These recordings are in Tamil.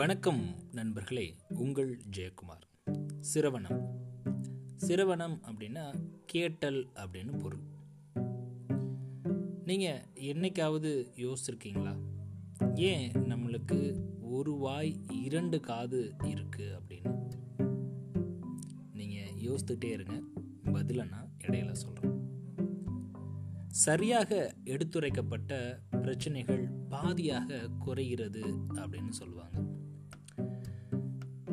வணக்கம் நண்பர்களே உங்கள் ஜெயக்குமார். சிரவணம். சிரவணம் அப்படின்னா கேட்டல் அப்படின்னு பொருள். நீங்கள் என்னைக்காவது யோசிச்சிருக்கீங்களா? ஏன் நம்மளுக்கு ஒரு வாய் இரண்டு காது இருக்கு அப்படின்னு? நீங்கள் யோசித்துட்டே இருங்க பதிலை நான் இடையில சொல்கிறேன் சரியாக எடுத்துரைக்கப்பட்ட பிரச்சனைகள் பாதியாக குறைகிறது அப்படின்னு சொல்லுவாங்க.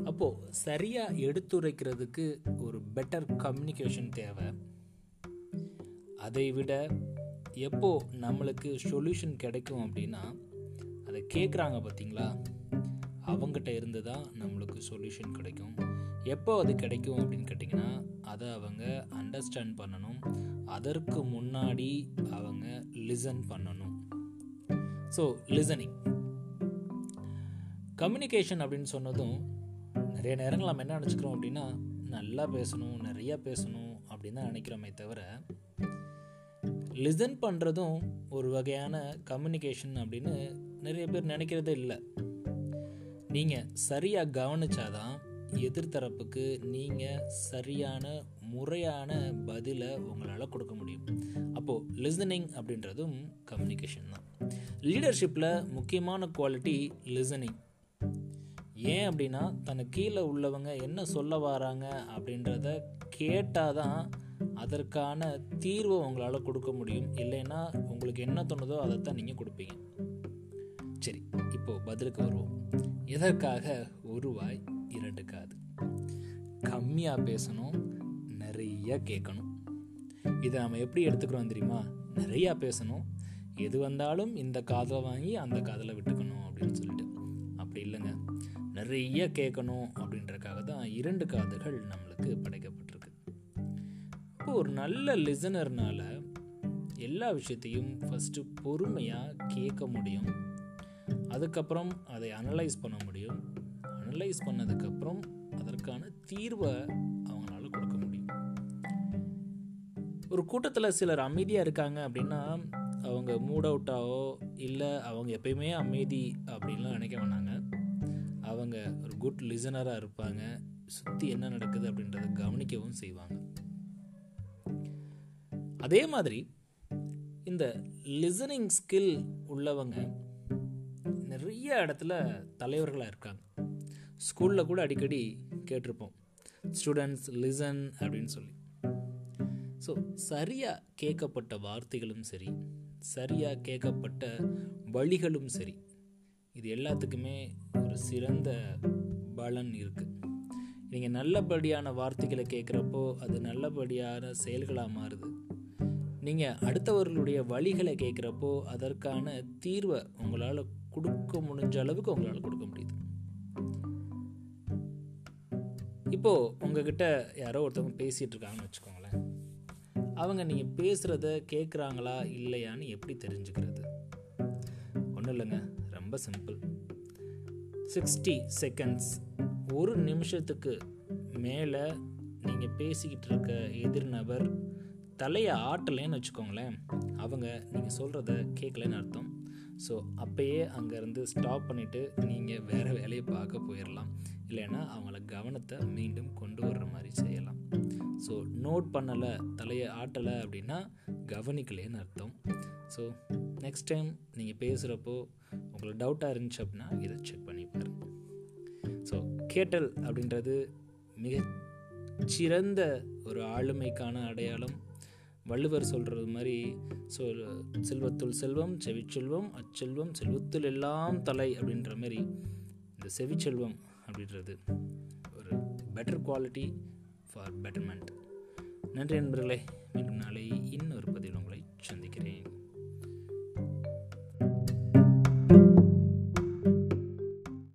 அப்போது சரியாக எடுத்துரைக்கிறதுக்கு ஒரு பெட்டர் கம்யூனிகேஷன் தேவை. அதை விட எப்போ நம்மளுக்கு சொல்யூஷன் கிடைக்கும் அப்படின்னா அதை கேட்குறாங்க பார்த்தீங்களா அவங்ககிட்ட இருந்து தான் நம்மளுக்கு சொல்யூஷன் கிடைக்கும். எப்போ அது கிடைக்கும் அப்படின்னு கேட்டிங்கன்னா அதை அவங்க அண்டர்ஸ்டாண்ட் பண்ணணும். அதற்கு முன்னாடி அவங்க லிசன் பண்ணணும். ஸோ லிசனிங் கம்யூனிகேஷன் அப்படின்னு சொன்னதும் நிறைய நேரங்கள் நம்ம என்ன நினச்சிக்கிறோம் அப்படின்னா நல்லா பேசணும் நிறையா பேசணும் அப்படின்னு தான் நினைக்கிறோமே தவிர லிசன் பண்ணுறதும் ஒரு வகையான கம்யூனிகேஷன் அப்படின்னு நிறைய பேர் நினைக்கிறதே இல்லை. நீங்கள் சரியாக கவனிச்சாதான் எதிர்த்தரப்புக்கு நீங்கள் சரியான முறையான பதிலை உங்களால் கொடுக்க முடியும். அப்போது லிசனிங் அப்படின்றதும் கம்யூனிகேஷன் தான். லீடர்ஷிப்பில் முக்கியமான குவாலிட்டி லிசனிங் ஏன் அப்படின்னா தனக்கு கீழே உள்ளவங்க என்ன சொல்ல வராங்க அப்படின்றத கேட்டால் தான் அதற்கான தீர்வை உங்களால் கொடுக்க முடியும். இல்லைன்னா உங்களுக்கு என்ன தோணுதோ அதைத்தான் நீங்கள் கொடுப்பீங்க. சரி இப்போது பதிலுக்கு வருவோம். எதற்காக ஒரு வாய் இரண்டு காது? கம்மியாக பேசணும் நிறைய கேட்கணும். இதை நம்ம எப்படி எடுத்துக்கிறோம் தெரியுமா? நிறையா பேசணும். எது வந்தாலும் இந்த காதில் வாங்கி அந்த காதில் விட்டுக்கணும் அப்படின்னு சொல்லிட்டு. அப்படி இல்லைங்க. நிறைய கேட்கணும் அப்படின்றக்காக தான் இரண்டு காதுகள் நம்மளுக்கு படைக்கப்பட்டிருக்கு. இப்போ ஒரு நல்ல லிசனர்னால எல்லா விஷயத்தையும் ஃபஸ்ட்டு பொறுமையாக கேட்க முடியும். அதுக்கப்புறம் அதை அனலைஸ் பண்ண முடியும். அனலைஸ் பண்ணதுக்கப்புறம் அதற்கான தீர்வை அவங்களால கொடுக்க முடியும். ஒரு கூட்டத்தில் சிலர் அமைதியாக இருக்காங்க அப்படின்னா அவங்க மூட் அவுட்டாவோ இல்லை அவங்க எப்பயுமே அமைதி அப்படின்லாம் நினைக்க வேணாங்க அவங்க ஒரு குட் லிசனராக இருப்பாங்க. சுற்றி என்ன நடக்குது அப்படின்றத கவனிக்கவும் செய்வாங்க. அதே மாதிரி இந்த லிசனிங் ஸ்கில் உள்ளவங்க நிறைய இடத்துல தலைவர்களாக இருக்காங்க. ஸ்கூலில் கூட அடிக்கடி கேட்டிருப்போம். ஸ்டூடெண்ட்ஸ் லிசன் அப்படின்னு சொல்லி. ஸோ சரியாக கேட்கப்பட்ட வார்த்தைகளும் சரி சரியாக கேட்கப்பட்ட வழிகளும் சரி இது எல்லாத்துக்குமே சிறந்த பலன் இருக்குது நீங்கள் நல்லபடியான வார்த்தைகளை கேட்குறப்போ அது நல்லபடியான செயல்களாக மாறுது. நீங்கள் அடுத்தவர்களுடைய வழிகளை கேட்குறப்போ அதற்கான தீர்வை உங்களால் கொடுக்க முடிஞ்ச அளவுக்கு உங்களால் கொடுக்க முடியுது. இப்போது உங்ககிட்ட யாரோ ஒருத்தவங்க பேசிகிட்டு இருக்காங்கன்னு வச்சுக்கோங்களேன். அவங்க நீங்கள் பேசுகிறத கேட்குறாங்களா இல்லையான்னு எப்படி தெரிஞ்சுக்கிறது? ஒன்றும் இல்லைங்க. ரொம்ப சிம்பிள் சிக்ஸ்டி செகண்ட்ஸ் ஒரு நிமிஷத்துக்கு மேலே நீங்கள் பேசிக்கிட்டு இருக்க எதிர் நபர் தலையை ஆட்டலைன்னு வச்சுக்கோங்களேன். அவங்க நீங்கள் சொல்கிறத கேட்கலன்னு அர்த்தம். ஸோ அப்போயே அங்கேருந்து ஸ்டாப் பண்ணிவிட்டு நீங்கள் வேறு வேலையை பார்க்க போயிடலாம் இல்லைன்னா அவங்கள கவனத்தை மீண்டும் கொண்டு வர்ற மாதிரி செய்யலாம். ஸோ நோட் பண்ணலை தலையை ஆட்டலை அப்படின்னா கவனிக்கலேன்னு அர்த்தம். ஸோ நெக்ஸ்ட் டைம் நீங்கள் பேசுகிறப்போ உங்களுக்கு டவுட்டாக இருந்துச்சு அப்படின்னா இதை செக் பண்ணி பாருங்க. ஸோ கேட்டல் அப்படின்றது மிக சிறந்த ஒரு ஆளுமைக்கான அடையாளம். வள்ளுவர் சொல்கிறது மாதிரி ஸோ செல்வத்துள் செல்வம் செவிச்செல்வம் அச்செல்வம் செல்வத்துள் எல்லாம் தலை அப்படின்ற மாதிரி இந்த செவிச்செல்வம் அப்படின்றது ஒரு பெட்டர் குவாலிட்டி ஃபார் பெட்டர்மெண்ட் நன்றி நண்பர்களே மீண்டும் நாளை இன்னொரு